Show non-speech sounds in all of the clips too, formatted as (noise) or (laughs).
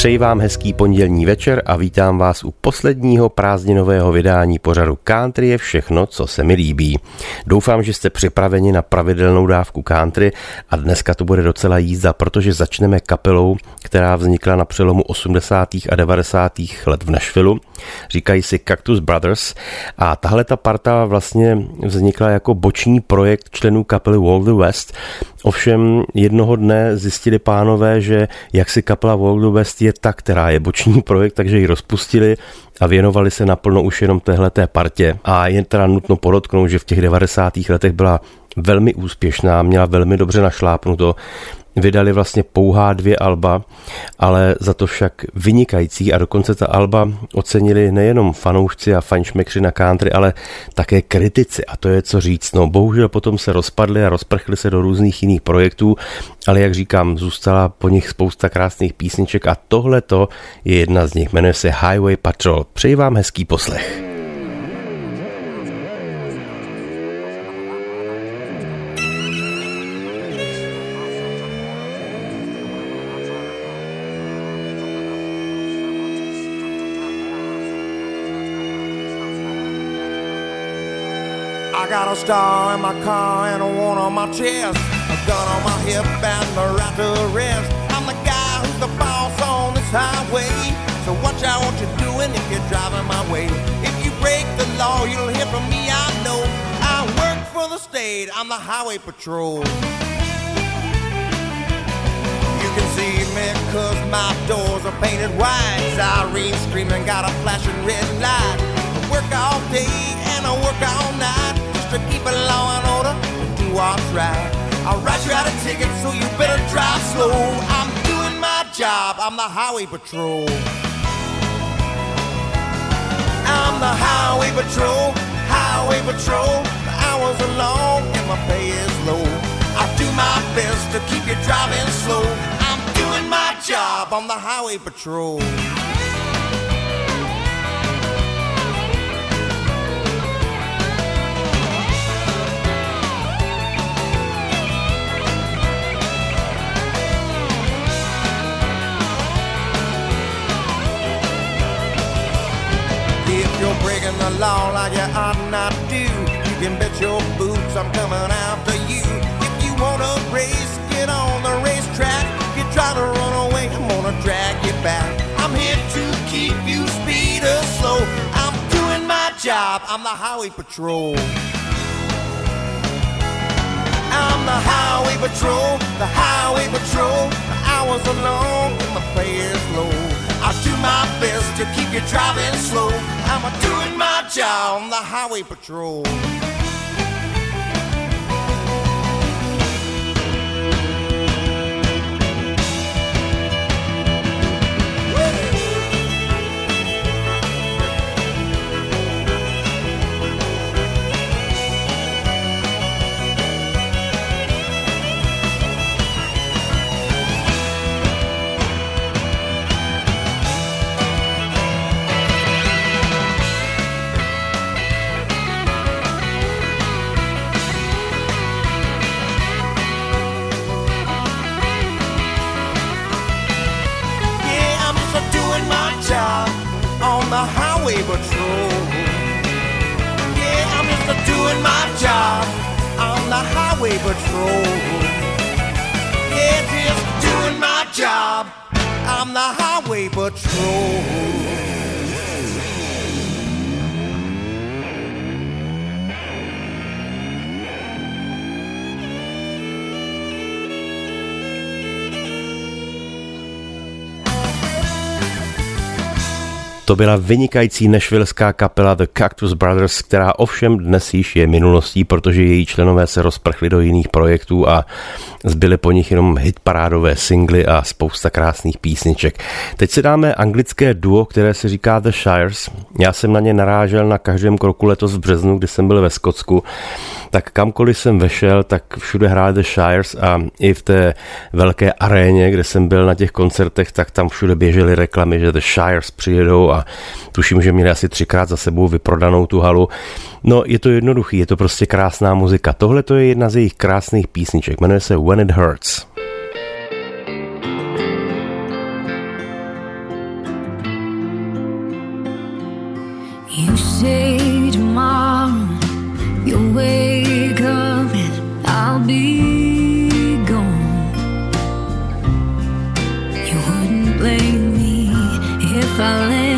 Přeji vám hezký pondělní večer a vítám vás u posledního prázdninového vydání pořadu Country je všechno, co se mi líbí. Doufám, že jste připraveni na pravidelnou dávku country a dneska to bude docela jízda, protože začneme kapelou, která vznikla na přelomu 80. a 90. let v Nashvilleu. Říkají si Cactus Brothers a tahle ta parta vlastně vznikla jako boční projekt členů kapely Wall the West. Ovšem jednoho dne zjistili pánové, že jak si kapela Wall the West je je ta, která je boční projekt, takže ji rozpustili a věnovali se naplno už jenom téhleté partě. A jen teda nutno podotknout, že v těch 90. letech byla velmi úspěšná, měla velmi dobře našlápnuto vydali vlastně pouhá dvě alba, ale za to však vynikající a dokonce ta alba ocenili nejenom fanoušci a fanšmekři na country, ale také kritici a to je co říct. No bohužel potom se rozpadli a rozprchli se do různých jiných projektů, ale jak říkám, zůstala po nich spousta krásných písniček a tohle to je jedna z nich, jmenuje se Highway Patrol. Přeji vám hezký poslech. Star in my car and a one on my chest. A gun on my hip and a right to rest. I'm the guy who's the boss on this highway. So watch out what you're doing if you're driving my way. If you break the law, you'll hear from me, I know. I work for the state, I'm the highway patrol. You can see me cause my doors are painted white. Siren screaming, got a flashing red light. I work all day and I work all night to keep it law and order do what's. I'll write you out a ticket, so you better drive slow. I'm doing my job, I'm the highway patrol. I'm the highway patrol, highway patrol. The hours are long and my pay is low. I do my best to keep you driving slow. I'm doing my job, I'm the highway patrol. The law like you ought not do. You can bet your boots I'm coming after you. If you wanna race, get on the racetrack. If you try to run away, I'm gonna drag you back. I'm here to keep you speed or slow. I'm doing my job, I'm the highway patrol. I'm the highway patrol, the highway patrol. The hours are long and the pay is low. I do my best to keep you driving slow. I'm doing my job on the highway patrol. Byla vynikající nešvilská kapela The Cactus Brothers, která ovšem dnes již je minulostí, protože její členové se rozprchli do jiných projektů a zbyly po nich jenom hitparádové singly a spousta krásných písniček. Teď si dáme anglické duo, které se říká The Shires. Já jsem na ně narážel na každém kroku letos v březnu, kdy jsem byl ve Skotsku. tak kamkoliv jsem vešel, tak všude hráli The Shires a i v té velké aréně, kde jsem byl na těch koncertech, tak tam všude běžely reklamy, že The Shires přijedou a tuším, že měli asi třikrát za sebou vyprodanou tu halu. No, je to jednoduchý, je to prostě krásná muzika. Tohle to je jedna z jejich krásných písniček, jmenuje se When It Hurts. You say tomorrow you'll wake up and I'll be gone. You wouldn't blame me if I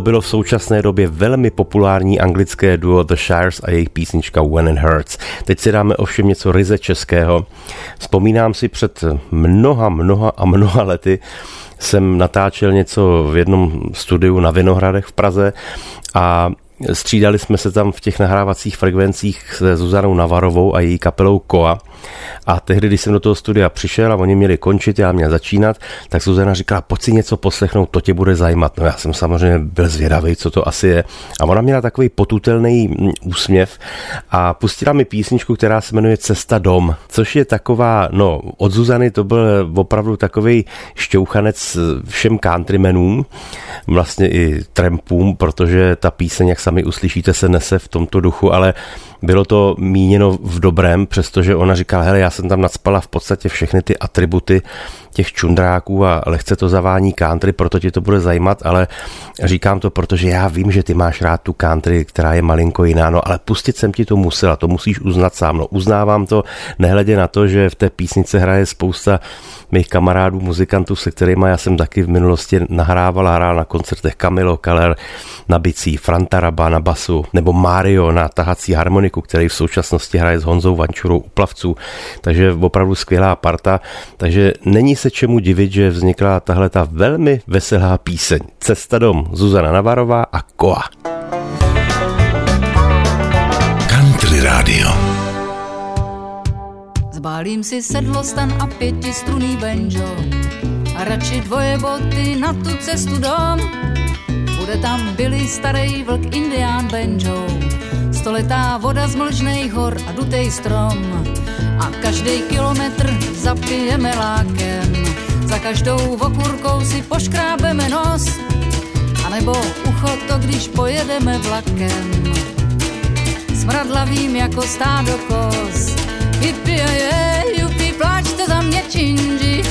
To bylo v současné době velmi populární anglické duo The Shires a jejich písnička When It Hurts. Teď si dáme ovšem něco ryze českého. Vzpomínám si před mnoha, mnoha a mnoha lety jsem natáčel něco v jednom studiu na Vinohradech v Praze a střídali jsme se tam v těch nahrávacích frekvencích se Zuzanou Navarovou a její kapelou Koa. A tehdy, když jsem do toho studia přišel a oni měli končit, já měl začínat, tak Zuzana říkala, pojď si něco poslechnout, to tě bude zajímat. No já jsem samozřejmě byl zvědavý, co to asi je. A ona měla takový potutelný mm, úsměv a pustila mi písničku, která se jmenuje Cesta dom, což je taková, no od Zuzany to byl opravdu takový šťouchanec všem countrymenům, vlastně i trampům, protože ta píseň, jak sami uslyšíte, se nese v tomto duchu, ale bylo to míněno v dobrém, přestože ona říká, říkal, hele, já jsem tam nadspala v podstatě všechny ty atributy těch čundráků a lehce to zavání country, proto ti to bude zajímat, ale říkám to, protože já vím, že ty máš rád tu country, která je malinko jiná, no ale pustit jsem ti to musela, to musíš uznat sám, no uznávám to, nehledě na to, že v té písnice hraje spousta mých kamarádů, muzikantů, se kterými já jsem taky v minulosti nahrával a hrál na koncertech Camilo Keller na bicí, Franta Raba na basu, nebo Mario na tahací harmoniku, který v současnosti hraje s Honzou Vančurou u plavců. Takže opravdu skvělá parta. Takže není se čemu divit, že vznikla tahle ta velmi veselá píseň. Cesta dom, Zuzana Navarová a Koa. Country Radio. Zbálím si sedlostan a pětistruný banjo a radši dvoje boty na tu cestu dom. Bude tam Billy starý vlk indián banjo, stoletá voda z mlžnej hor a dutej strom. A každý kilometr zapijeme lákem, za každou okurkou si poškrábeme nos, anebo ucho to, když pojedeme vlakem. Smradlavým jako stádo kos, Yippie, jupi, pláčte za mě činži,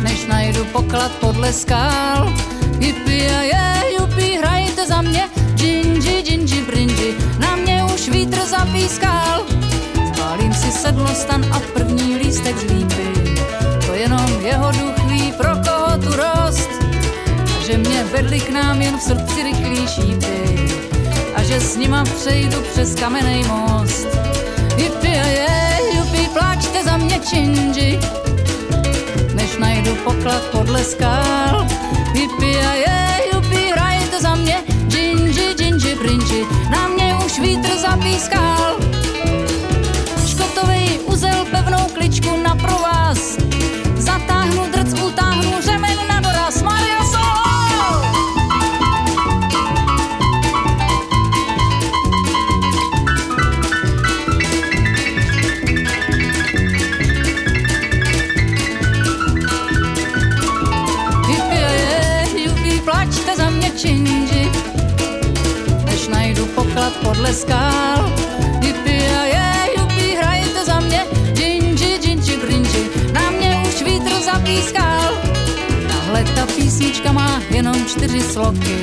než najdu poklad podle skál. Yippie, jupi, hrajte za mě, džinži, džinži, brinži, už vítr zapískal. Spálím si sedlostan a první lístek z lípy, to jenom jeho duch ví, pro koho tu rost. A že mě vedli k nám jen v srdci rychlý šípy a že s nima přejdu přes kamenej most. A je, jupi, pláčte za mě činži, než najdu poklad podle skál. A je, jupi, hrajte za mě, džinži, džinži, brinži, na mě vítr zapískal. Škotovej uzel pevnou kličku na provaz, zatáhnu drc, utáhnu řemen podle skál. A je, jupi, hrajte za mě, džinži, džinži, brinži, na mě už vítr zapískal. Tahle ta písnička má jenom čtyři sloky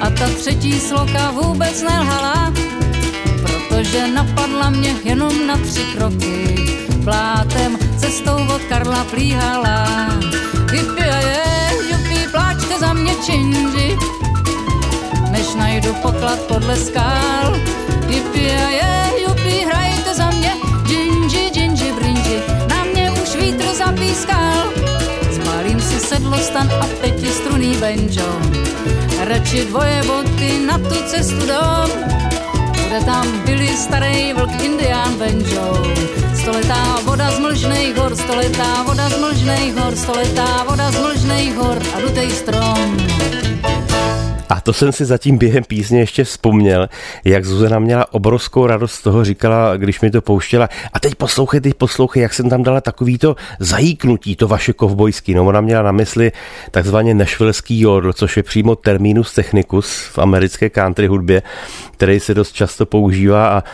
a ta třetí sloka vůbec nelhala, protože napadla mě jenom na tři kroky. Plátem cestou od Karla plíhala. Jupi a je, jupi, pláčte za mě činži, najdu poklad podle skál. Jupi a je, jupi, hrajte za mě, džinži, džinži, brinži, na mě už vítr zapískal. Spálím si sedlostan a pětistruný banjo, radši dvoje boty na tu cestu dom. Bude tam Billy starý vlk indián banjo, stoletá voda z mlžnej hor, stoletá voda z mlžnej hor, stoletá voda z mlžnej hor a dutej strom. To jsem si zatím během písně ještě vzpomněl, jak Zuzana měla obrovskou radost z toho, říkala, když mi to pouštěla. A teď poslouchej, teď poslouchej, jak jsem tam dala takový to zajíknutí, to vaše kovbojský. No ona měla na mysli takzvaně nešvilský jodl, což je přímo terminus technicus v americké country hudbě, který se dost často používá a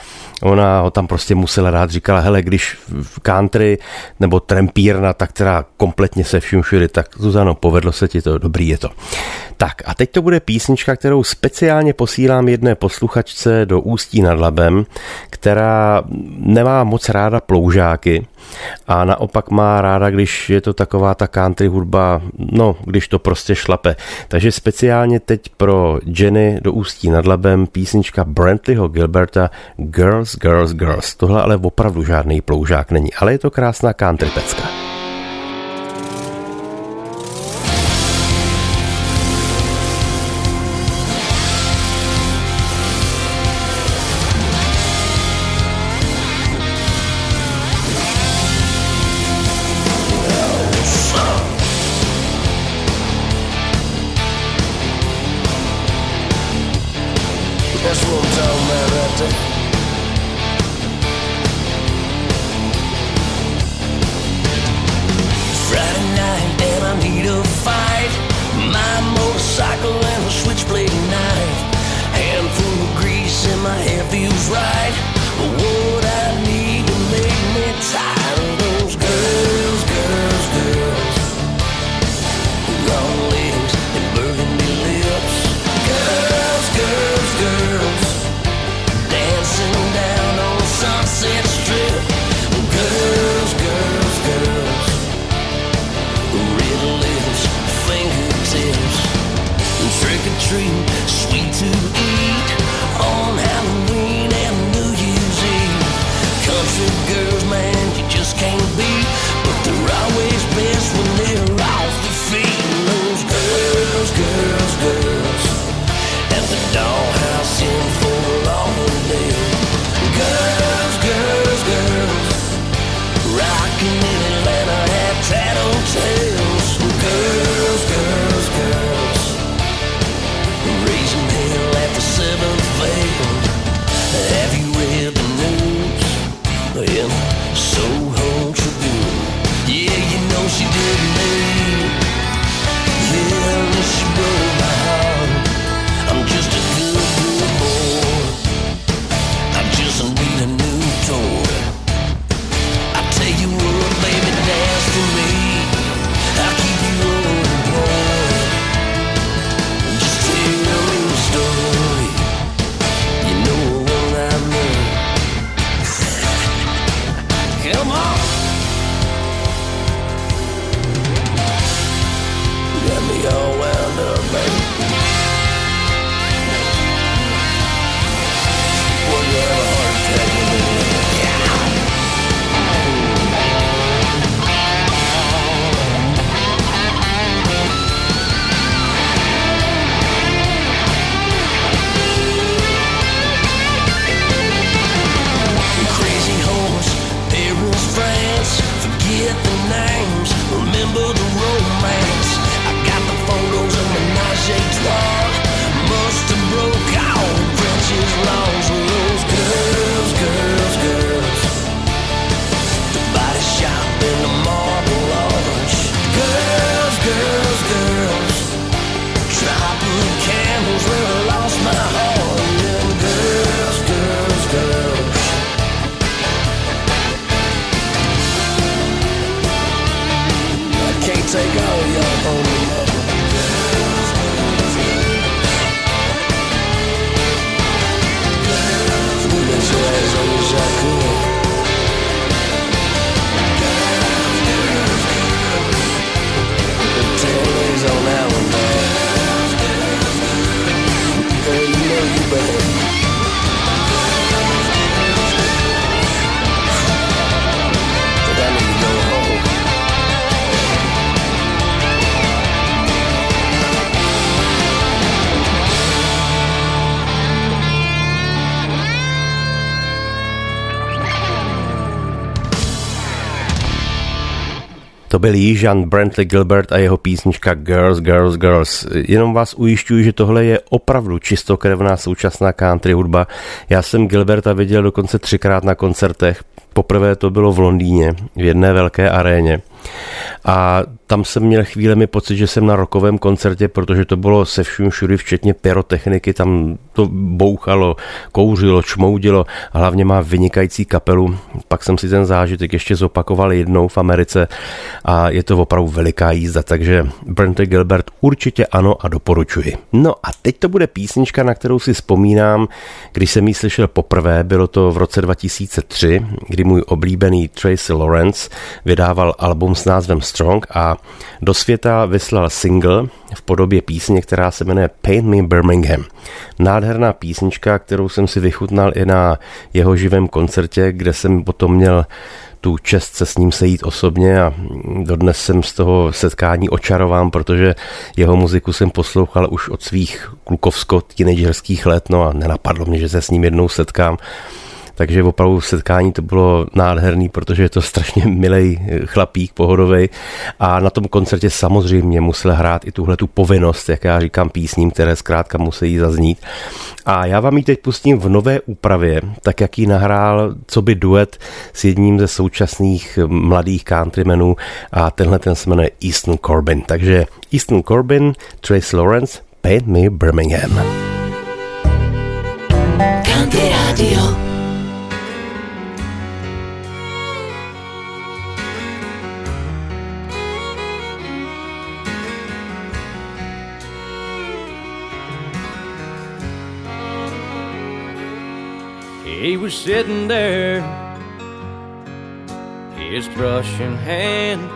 ona ho tam prostě musela dát, říkala, hele, když v country nebo trampírna, tak teda kompletně se vším všude, tak Zuzano, povedlo se ti to, dobrý je to. Tak a teď to bude písnička, kterou speciálně posílám jedné posluchačce do Ústí nad Labem, která nemá moc ráda ploužáky a naopak má ráda, když je to taková ta country hudba, no, když to prostě šlape. Takže speciálně teď pro Jenny do Ústí nad Labem písnička Brantleyho Gilberta Girls, Girls, Girls. Tohle ale opravdu žádný ploužák není, ale je to krásná country pecka. Right. Byl Jižan Brantley Gilbert a jeho písnička Girls, Girls, Girls. Jenom vás ujišťuji, že tohle je opravdu čistokrevná současná country hudba. Já jsem Gilberta viděl dokonce třikrát na koncertech. Poprvé to bylo v Londýně, v jedné velké aréně. A tam jsem měl chvílemi pocit, že jsem na rokovém koncertě, protože to bylo se vším všudy, včetně pyrotechniky, tam to bouchalo, kouřilo, čmoudilo a hlavně má vynikající kapelu. Pak jsem si ten zážitek ještě zopakoval jednou v Americe a je to opravdu veliká jízda, takže Brent Gilbert určitě ano a doporučuji. No a teď to bude písnička, na kterou si vzpomínám, když jsem ji slyšel poprvé, bylo to v roce 2003, kdy můj oblíbený Tracy Lawrence vydával album s názvem Strong a do světa vyslal single v podobě písně, která se jmenuje Paint Me Birmingham. Nádherná písnička, kterou jsem si vychutnal i na jeho živém koncertě, kde jsem potom měl tu čest se s ním sejít osobně a dodnes jsem z toho setkání očarován, protože jeho muziku jsem poslouchal už od svých klukovsko-teenagerských let, no a nenapadlo mě, že se s ním jednou setkám takže opravdu setkání to bylo nádherný, protože je to strašně milý chlapík, pohodový a na tom koncertě samozřejmě musel hrát i tuhle tu povinnost, jak já říkám písním, které zkrátka musí zaznít. A já vám ji teď pustím v nové úpravě, tak jak ji nahrál co by duet s jedním ze současných mladých countrymenů a tenhle ten se jmenuje Easton Corbin. Takže Easton Corbin, Trace Lawrence, Paint Me Birmingham. Country Radio. He was sitting there, his brush in hand,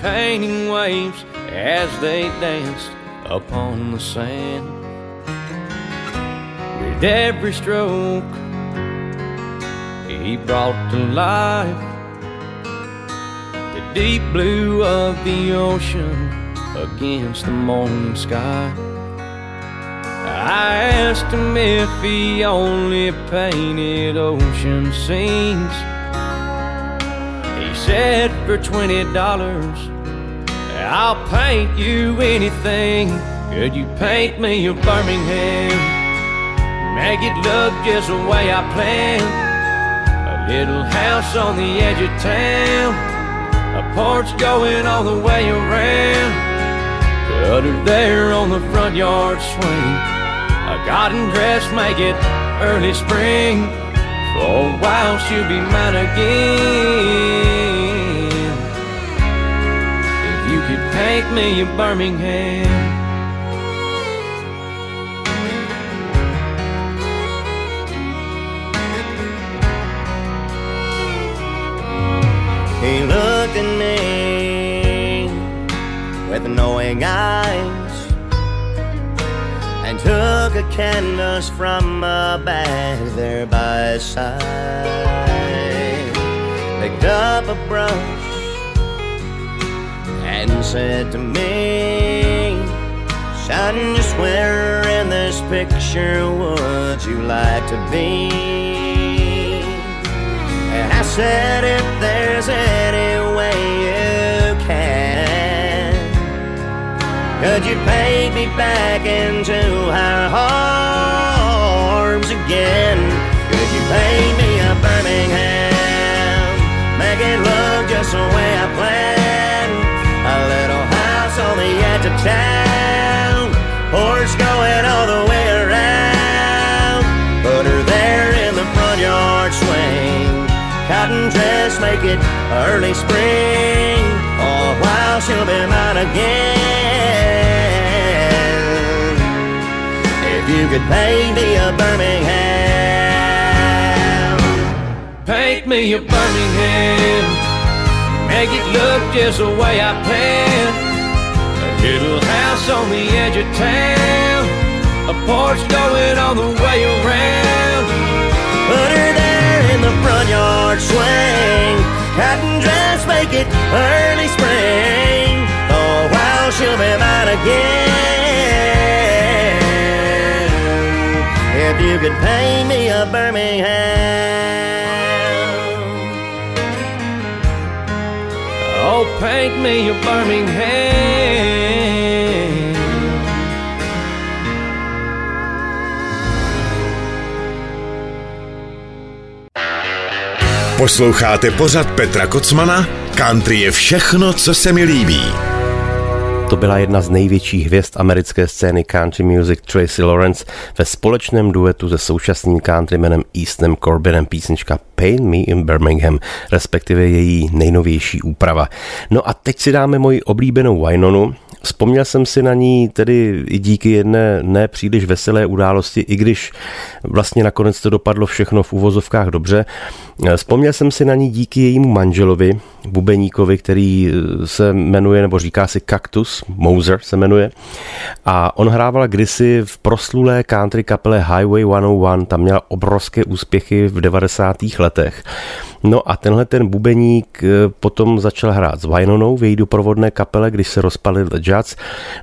painting waves as they danced upon the sand. With every stroke, he brought to life the deep blue of the ocean against the morning sky. I asked him if he only painted ocean scenes. He said for twenty dollars, I'll paint you anything. Could you paint me a Birmingham? Make it look just the way I planned. A little house on the edge of town, a porch going all the way around. Put her there on the front yard swing. A garden dress make it early spring. For a while she'll be mine again. If you could paint me a Birmingham. He looked at me with knowing eyes and took a canvas from a bag there by his side. Picked up a brush and said to me, Son, just where in this picture would you like to be? And I said, could you paint me back into our arms again? Could you paint me a Birmingham? Make it look just the way I planned. A little house on the edge of town, porch going all the way around. Put her there in the front yard swing. Cotton dress, make it early spring. For a while she'll be mine again. You could paint me a Birmingham. Paint me a Birmingham. Make it look just the way I planned. A little house on the edge of town. A porch going all the way around. Put her there in the front yard swing. Cotton dress, make it early spring. Oh, For a while she'll be mine again. If you could paint me a Birmingham. Oh, paint me a Birmingham. Posloucháte pořad Petra Kocmana? Country je všechno, co se mi líbí. To byla jedna z největších hvězd americké scény country music Tracy Lawrence ve společném duetu se současným countrymanem Eastem Corbinem písnička Pain Me in Birmingham, respektive její nejnovější úprava. No a teď si dáme moji oblíbenou Wynonu, Vzpomněl jsem si na ní tedy i díky jedné ne příliš veselé události, i když vlastně nakonec to dopadlo všechno v uvozovkách dobře. Vzpomněl jsem si na ní díky jejímu manželovi, bubeníkovi, který se jmenuje, nebo říká si Cactus, Moser se jmenuje. A on hrával kdysi v proslulé country kapele Highway 101, tam měla obrovské úspěchy v 90. letech. No a tenhle ten bubeník eh, potom začal hrát s Vajnonou v její doprovodné kapele, když se rozpalil Jazz.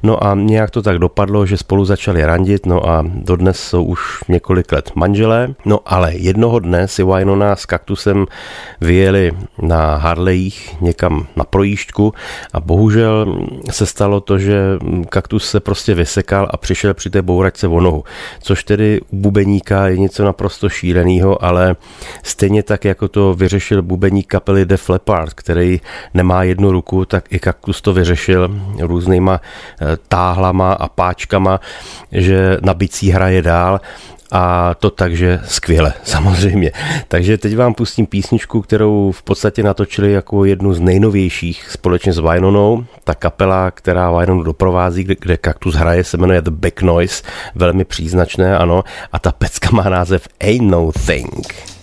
No a nějak to tak dopadlo, že spolu začali randit, no a dodnes jsou už několik let manželé. No ale jednoho dne si Vajnona s Kaktusem vyjeli na Harlejích někam na projížďku a bohužel se stalo to, že Kaktus se prostě vysekal a přišel při té bouračce o nohu, což tedy u bubeníka je něco naprosto šíleného, ale stejně tak jako to vyřešil bubeník kapely Def Leppard, který nemá jednu ruku, tak i Kaktus to vyřešil různýma eh, táhlama a páčkama, že na bicí hraje dál a to takže skvěle, (laughs) samozřejmě. Takže teď vám pustím písničku, kterou v podstatě natočili jako jednu z nejnovějších společně s Vynonou. Ta kapela, která Vynonu doprovází, kde, kde Kaktus hraje, se jmenuje The Back Noise, velmi příznačné, ano. A ta pecka má název Ain't No Thing.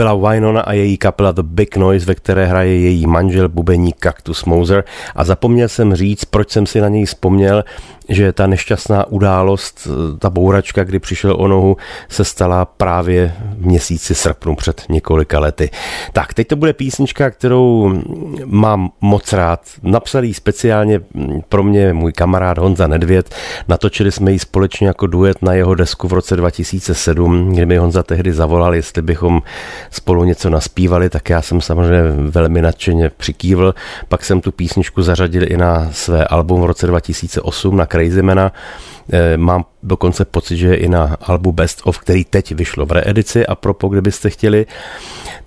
Byla Wynona a její kapela The Big Noise, ve které hraje její manžel bubeník Cactus Moser a zapomněl jsem říct, proč jsem si na něj vzpomněl, že ta nešťastná událost, ta bouračka, kdy přišel o nohu, se stala právě v měsíci srpnu před několika lety. Tak, teď to bude písnička, kterou mám moc rád. Napsal ji speciálně pro mě můj kamarád Honza Nedvěd. Natočili jsme ji společně jako duet na jeho desku v roce 2007, kdy mi Honza tehdy zavolal, jestli bychom spolu něco naspívali, tak já jsem samozřejmě velmi nadšeně přikývl. Pak jsem tu písničku zařadil i na své album v roce 2008 na Crazymana. Eh, mám dokonce pocit, že i na albu Best of, který teď vyšlo v reedici a propo, kdybyste chtěli.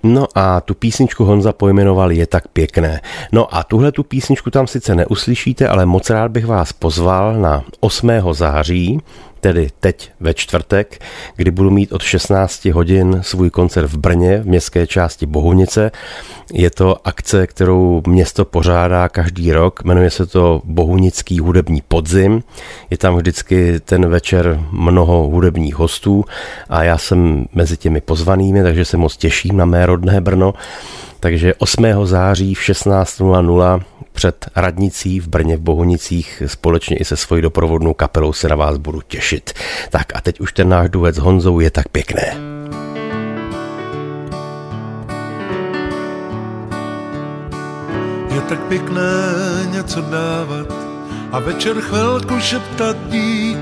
No a tu písničku Honza pojmenoval Je tak pěkné. No a tuhle tu písničku tam sice neuslyšíte, ale moc rád bych vás pozval na 8. září tedy teď ve čtvrtek, kdy budu mít od 16 hodin svůj koncert v Brně v městské části Bohunice. Je to akce, kterou město pořádá každý rok, jmenuje se to Bohunický hudební podzim. Je tam vždycky ten večer mnoho hudebních hostů a já jsem mezi těmi pozvanými, takže se moc těším na mé rodné Brno. Takže 8. září v 16.00 před radnicí v Brně v Bohunicích společně i se svojí doprovodnou kapelou se na vás budu těšit. Tak a teď už ten náš duet s Honzou je tak pěkné. Je tak pěkné něco dávat a večer chvilku šeptat dík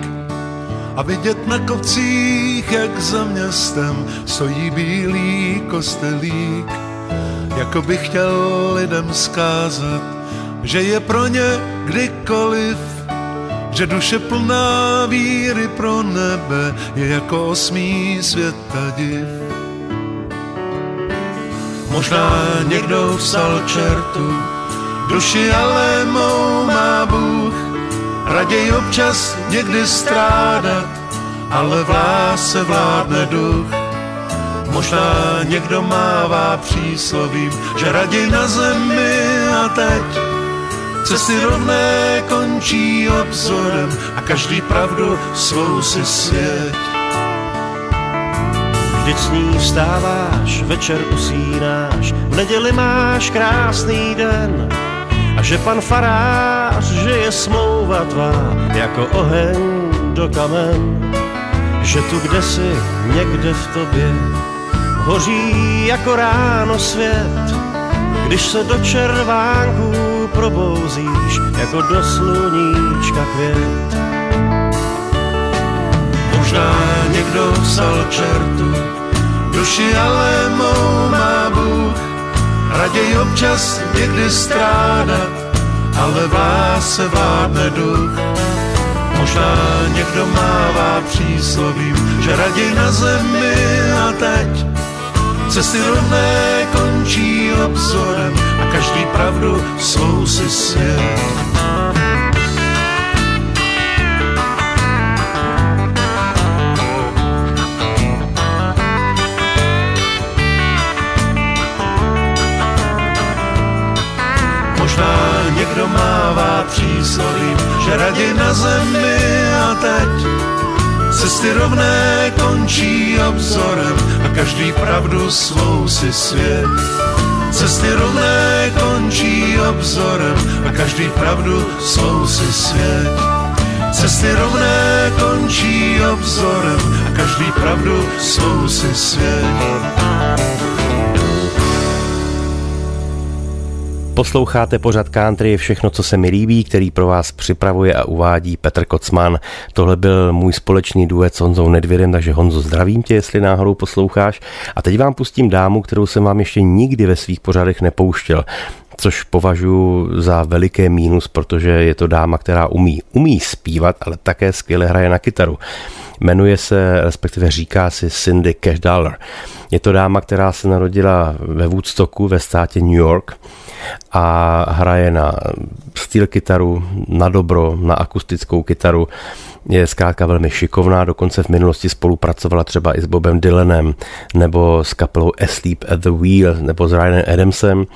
a vidět na kopcích, jak za městem stojí bílý kostelík. Jako bych chtěl lidem zkázat, že je pro ně kdykoliv, že duše plná víry pro nebe je jako osmý světa div. Možná někdo vstal čertu, duši ale mou má Bůh, raději občas někdy strádat, ale v lásce vládne duch. Možná někdo mává příslovím, že raději na zemi a teď Cesty rovné končí obzorem a každý pravdu svou si svět. Vždyť s ní vstáváš, večer usínáš, v neděli máš krásný den. A že pan farář, že je smlouva tvá, jako oheň do kamen. Že tu kde si, někde v tobě, hoří jako ráno svět, když se do červánků probouzíš, jako do sluníčka květ. Možná někdo psal čertu, duši ale mou má Bůh, raději občas někdy strádat, ale v lásce vládne duch. Možná někdo mává příslovím, že raději na zemi a teď Cesty rovné končí obzorem a každý pravdu svou si svět. Někdo mává příslovím, že raději na zemi a teď Cesty rovné končí obzorem a každý pravdu svou si svět. Cesty rovné končí obzorem a každý pravdu svou si svět. Cesty rovné končí obzorem a každý pravdu svou si svět. Posloucháte pořad country je všechno, co se mi líbí, který pro vás připravuje a uvádí Petr Kocman. Tohle byl můj společný duet s Honzou Nedvědem, takže Honzo zdravím tě, jestli náhodou posloucháš. A teď vám pustím dámu, kterou jsem vám ještě nikdy ve svých pořadech nepouštěl což považuji za veliké mínus, protože je to dáma, která umí, umí zpívat, ale také skvěle hraje na kytaru. Jmenuje se, respektive říká si Cindy Cash Dollar. Je to dáma, která se narodila ve Woodstocku ve státě New York a hraje na steel kytaru, na dobro, na akustickou kytaru. Je zkrátka velmi šikovná, dokonce v minulosti spolupracovala třeba i s Bobem Dylanem nebo s kapelou Asleep at the Wheel nebo s Ryanem Adamsem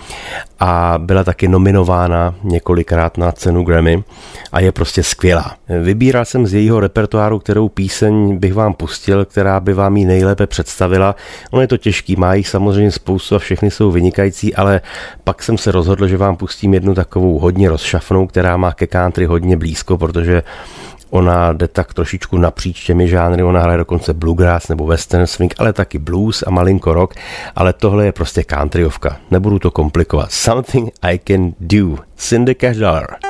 a byla taky nominována několikrát na cenu Grammy a je prostě skvělá. Vybíral jsem z jejího repertoáru, kterou píseň bych vám pustil, která by vám ji nejlépe představila. Ono je to těžký, má jich samozřejmě spoustu a všechny jsou vynikající, ale pak jsem se rozhodl, že vám pustím jednu takovou hodně rozšafnou, která má ke country hodně blízko, protože Ona jde tak trošičku napříč těmi žánry, ona hraje dokonce bluegrass nebo western swing, ale taky blues a malinko rock, ale tohle je prostě countryovka. Nebudu to komplikovat. Something I can do. Cindy Cash Dollar.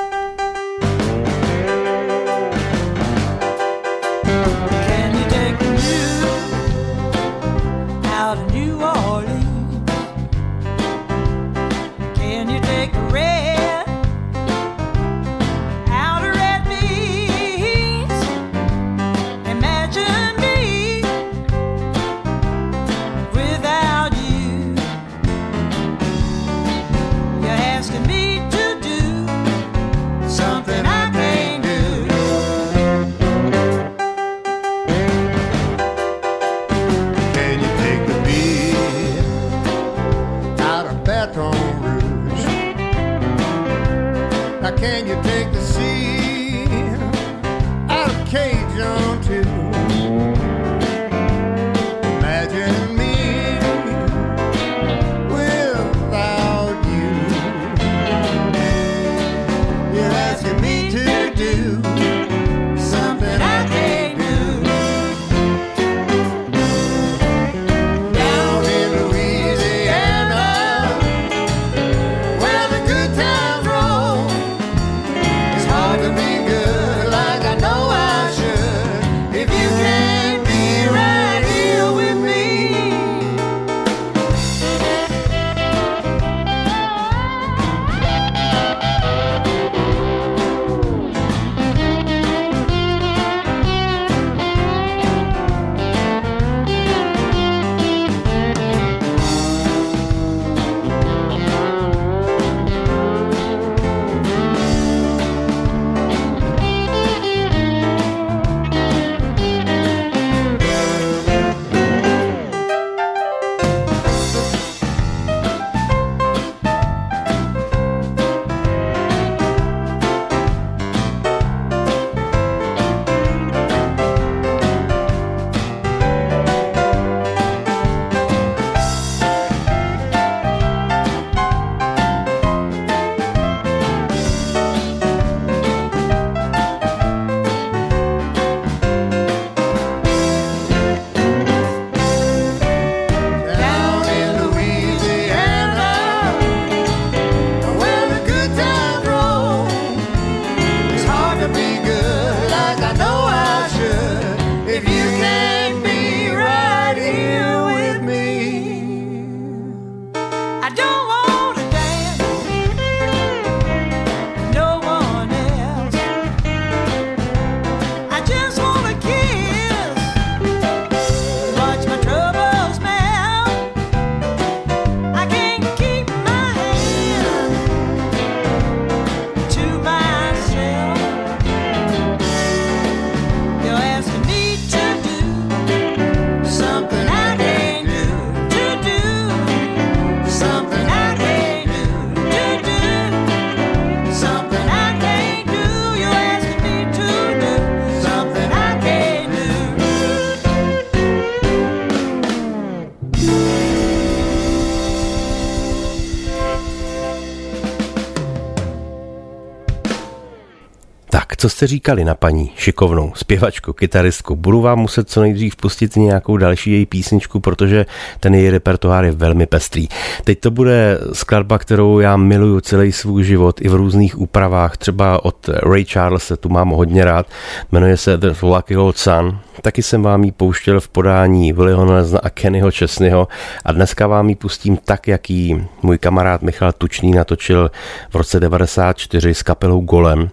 Jste říkali na paní šikovnou, zpěvačku, kytaristku? Budu vám muset co nejdřív pustit nějakou další její písničku, protože ten její repertoár je velmi pestrý. Teď to bude skladba, kterou já miluju celý svůj život i v různých úpravách, třeba od Ray Charles, tu mám hodně rád, jmenuje se The Lucky Old Sun. Taky jsem vám ji pouštěl v podání Willyho Nelsona a Kennyho Česnyho a dneska vám ji pustím tak, jak ji můj kamarád Michal Tučný natočil v roce 94 s kapelou Golem.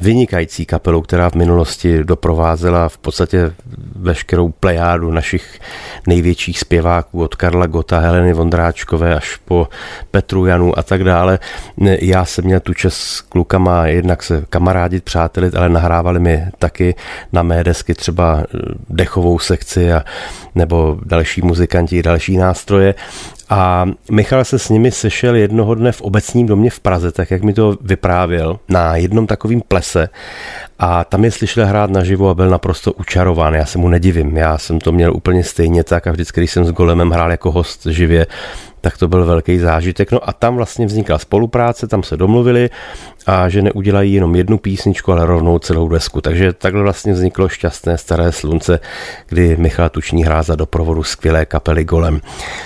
Vynikající kapelou, která v minulosti doprovázela v podstatě veškerou plejádu našich největších zpěváků od Karla Gota, Heleny Vondráčkové až po Petru Janu a tak dále. Já jsem měl tu čest s klukama jednak se kamarádit, přátelit, ale nahrávali mi taky na mé desky třeba dechovou sekci a nebo další muzikanti, další nástroje. A Michal se s nimi sešel jednoho dne v obecním domě v Praze, tak jak mi to vyprávěl, na jednom takovým plese a tam je slyšel hrát naživo a byl naprosto učarován. Já se mu nedivím, já jsem to měl úplně stejně tak a vždycky, když jsem s Golemem hrál jako host živě, tak to byl velký zážitek. No a tam vlastně vznikla spolupráce, tam se domluvili a že neudělají jenom jednu písničku, ale rovnou celou desku. Takže takhle vlastně vzniklo šťastné staré slunce, kdy Michal Tuční hrá za doprovodu skvělé kapely Golem.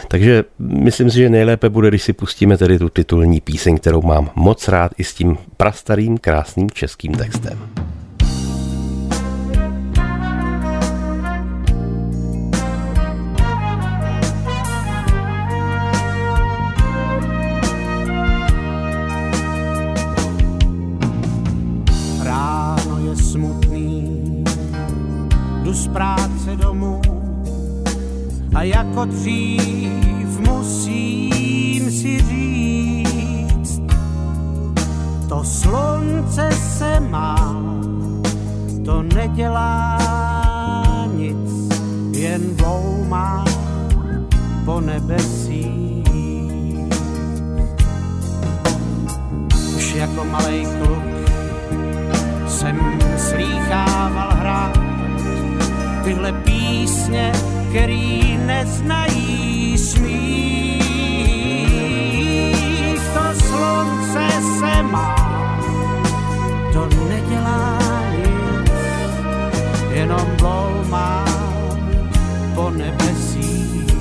Takže myslím si, že nejlépe bude, když si pustíme tedy tu titulní píseň, kterou mám moc rád i s tím prastarým krásným českým textem. A jako dřív musím si říct, to slunce se má, to nedělá nic, jen dloumá po nebesích. Už jako malej kluk jsem slýchával hrát tyhle písně, který neznají smích. To slunce se má, to nedělá nic, jenom bloumá po nebesích.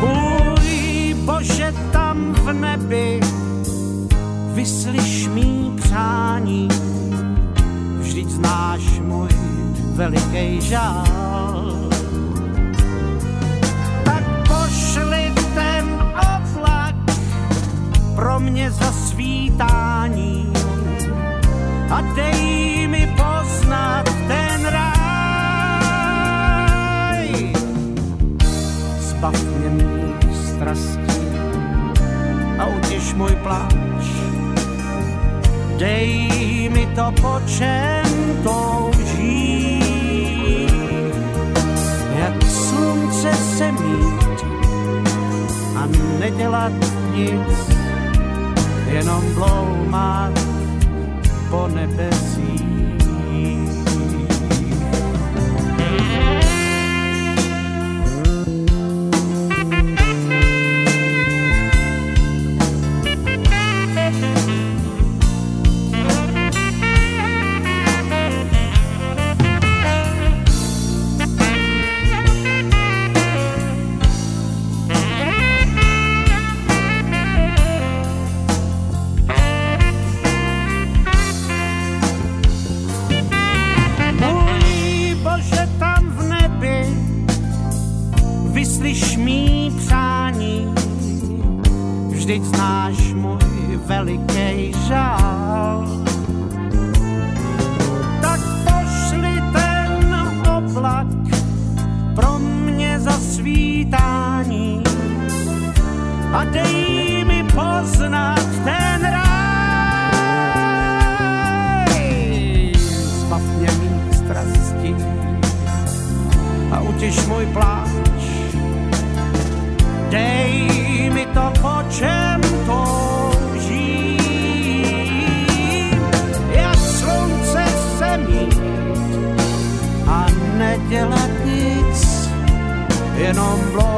Můj Bože, tam v nebi vyslyš mý přání, vždyť znáš veliký žál. Tak pošli ten oblak pro mě zasvítání a dej mi poznat ten ráj. Zbav mě mých strastí a utěš můj pláč. Dej mi to, po čem. Slunce se mít a nedělat nic, jenom bloumat po nebesích. A utěš můj pláč. Dej mi to, po čem toužím. Jak slunce se mít a nedělat nic, jenom bloumat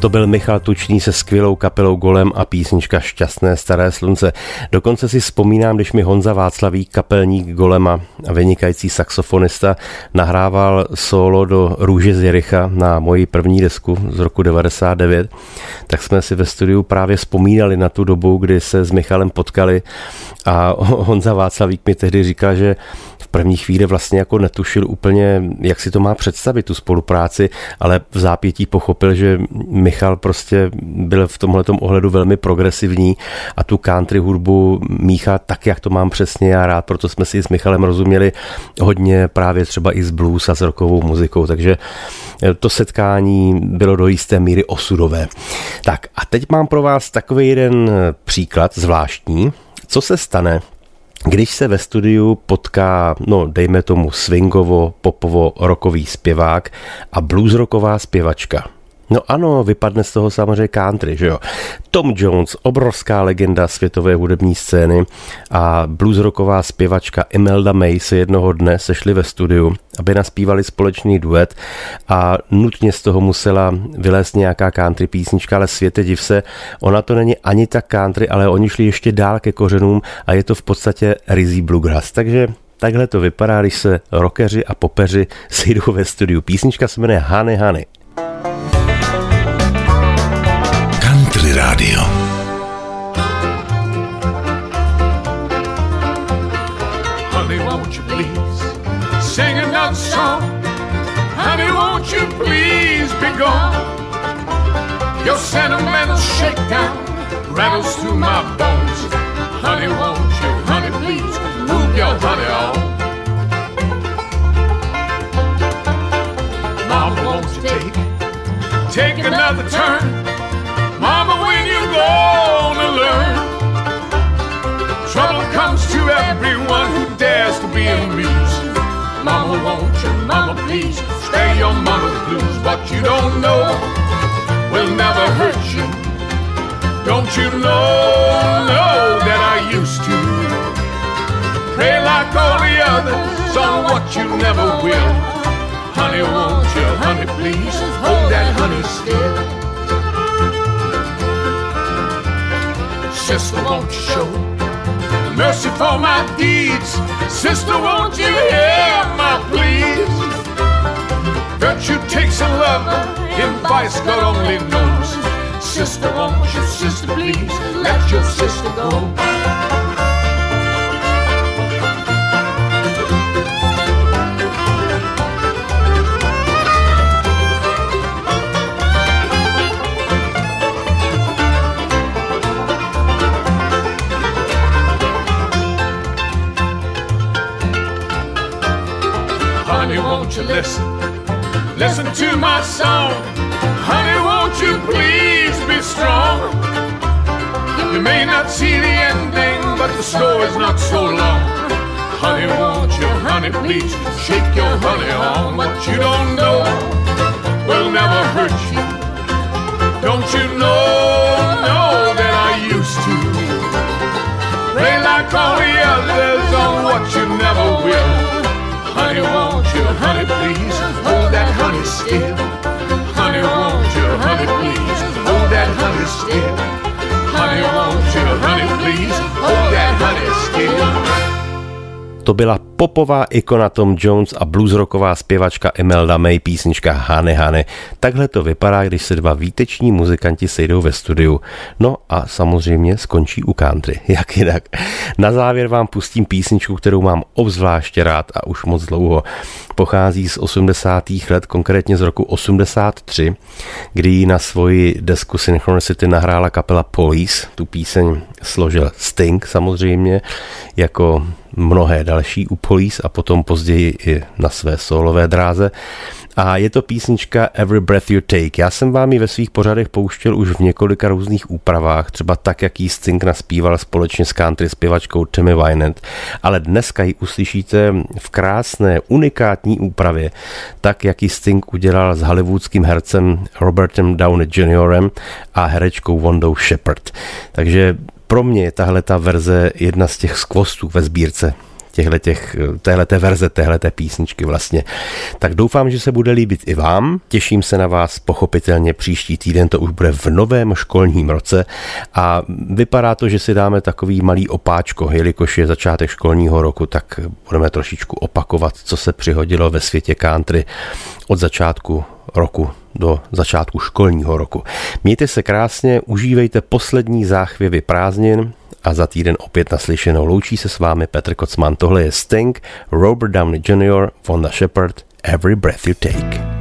To byl Michal Tučný se skvělou kapelou Golem a písnička Šťastné staré slunce. Dokonce si vzpomínám, když mi Honza Václavík, kapelník Golema a vynikající saxofonista, nahrával solo do Růže z Jericha na moji první desku z roku 99, tak jsme si ve studiu právě vzpomínali na tu dobu, kdy se s Michalem potkali a (laughs) Honza Václavík mi tehdy říkal, že v první chvíli vlastně jako netušil úplně, jak si to má představit, tu spolupráci, ale v zápětí pochopil, že Michal prostě byl v tomhle ohledu velmi progresivní a tu country hudbu míchá tak, jak to mám přesně já rád, proto jsme si s Michalem rozuměli hodně právě třeba i s blues a s rockovou muzikou, takže to setkání bylo do jisté míry osudové. Tak a teď mám pro vás takový jeden příklad zvláštní, co se stane, když se ve studiu potká, no dejme tomu swingovo, popovo, rokový zpěvák a bluesrocková zpěvačka. No ano, vypadne z toho samozřejmě country, že jo. Tom Jones, obrovská legenda světové hudební scény a bluesrocková zpěvačka Imelda May se jednoho dne sešli ve studiu, aby naspívali společný duet a nutně z toho musela vylézt nějaká country písnička, ale světe div se, ona to není ani tak country, ale oni šli ještě dál ke kořenům a je to v podstatě rizí bluegrass. Takže Takhle to vypadá, když se rockeři a popeři sejdou ve studiu. Písnička se jmenuje Honey Honey. Radio. Honey, won't you please sing another song? Honey, won't you please be gone? Your sentimental shakedown rattles through my bones. Honey, won't you, honey, please move your honey on? Mama, won't you take, take another turn? You gonna learn? Trouble comes to everyone who dares to be amused. Mama, won't you, mama, please spare your mama's blues. What you don't know will never hurt you. Don't you know, know that I used to pray like all the others on what you never will. Honey, won't you, honey, please hold that honey still. Sister, won't you show mercy for my deeds? Sister, won't you hear my pleas? Virtue takes a lover, in vice God only knows. Sister, won't you, sister, please let your sister go? The story's not so long. Honey, won't you, honey, please shake your honey on. What you don't know will never hurt you. Don't you know, know that I used to play like all the others on what you never will. Honey, won't To byla popová ikona Tom Jones a bluesrocková zpěvačka Imelda May písnička Hany Hany. Takhle to vypadá, když se dva výteční muzikanti sejdou ve studiu. No a samozřejmě skončí u country. (laughs) Jak jinak. Na závěr vám pustím písničku, kterou mám obzvláště rád a už moc dlouho. Pochází z 80. let, konkrétně z roku 83, kdy ji na svoji desku Synchronicity nahrála kapela Police. Tu píseň složil Sting samozřejmě, jako mnohé další u Police a potom později i na své solové dráze. A je to písnička Every Breath You Take. Já jsem vám ji ve svých pořadech pouštěl už v několika různých úpravách, třeba tak, jak ji Sting naspíval společně s country zpěvačkou Timmy Wynant, ale dneska ji uslyšíte v krásné, unikátní úpravě, tak, jak ji Sting udělal s hollywoodským hercem Robertem Downey Jr. a herečkou Wondou Shepard. Takže pro mě je tahle ta verze jedna z těch skvostů ve sbírce těch, téhleté verze, téhleté písničky vlastně. Tak doufám, že se bude líbit i vám. Těším se na vás pochopitelně příští týden, to už bude v novém školním roce a vypadá to, že si dáme takový malý opáčko, jelikož je začátek školního roku, tak budeme trošičku opakovat, co se přihodilo ve světě country od začátku roku do začátku školního roku. Mějte se krásně, užívejte poslední záchvěvy prázdnin a za týden opět naslyšenou loučí se s vámi Petr Kocman. Tohle je Sting, Robert Downey Jr., Vonda Shepard, Every Breath You Take.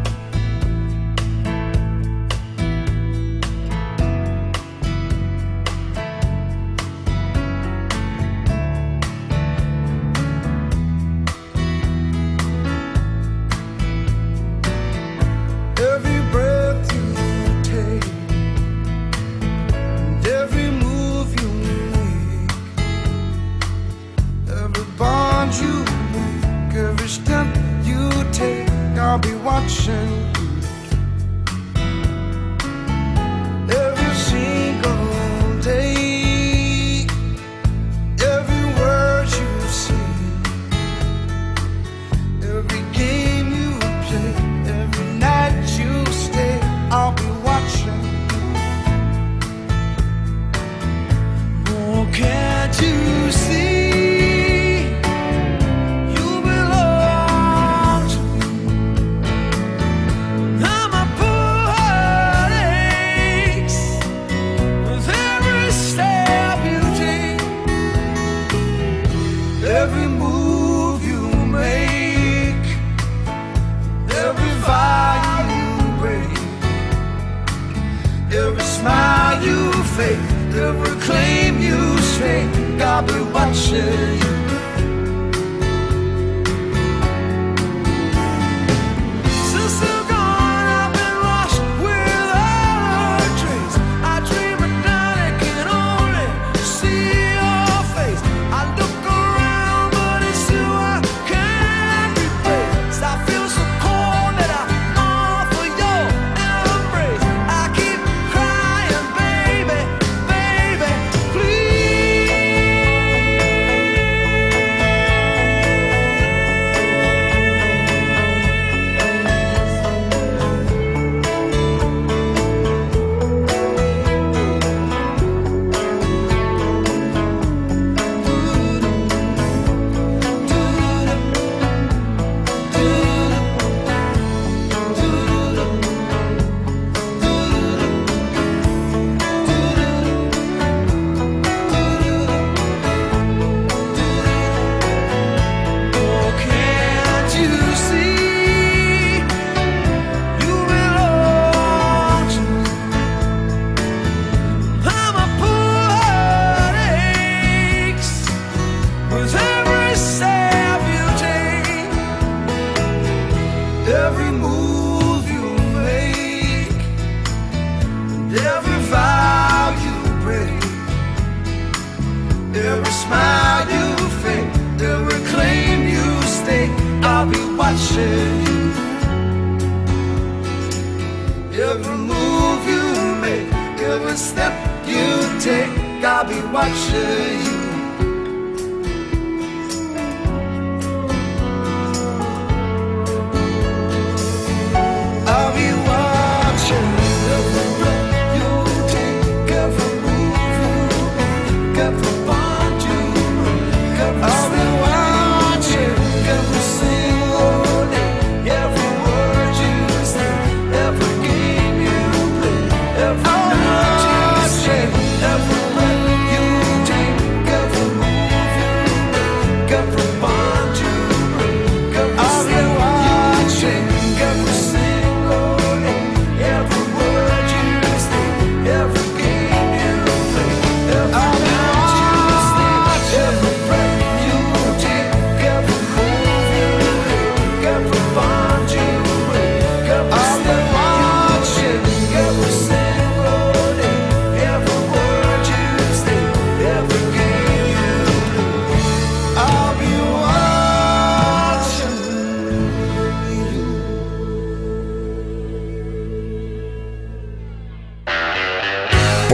step you take, I'll be watching you.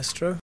Maestro.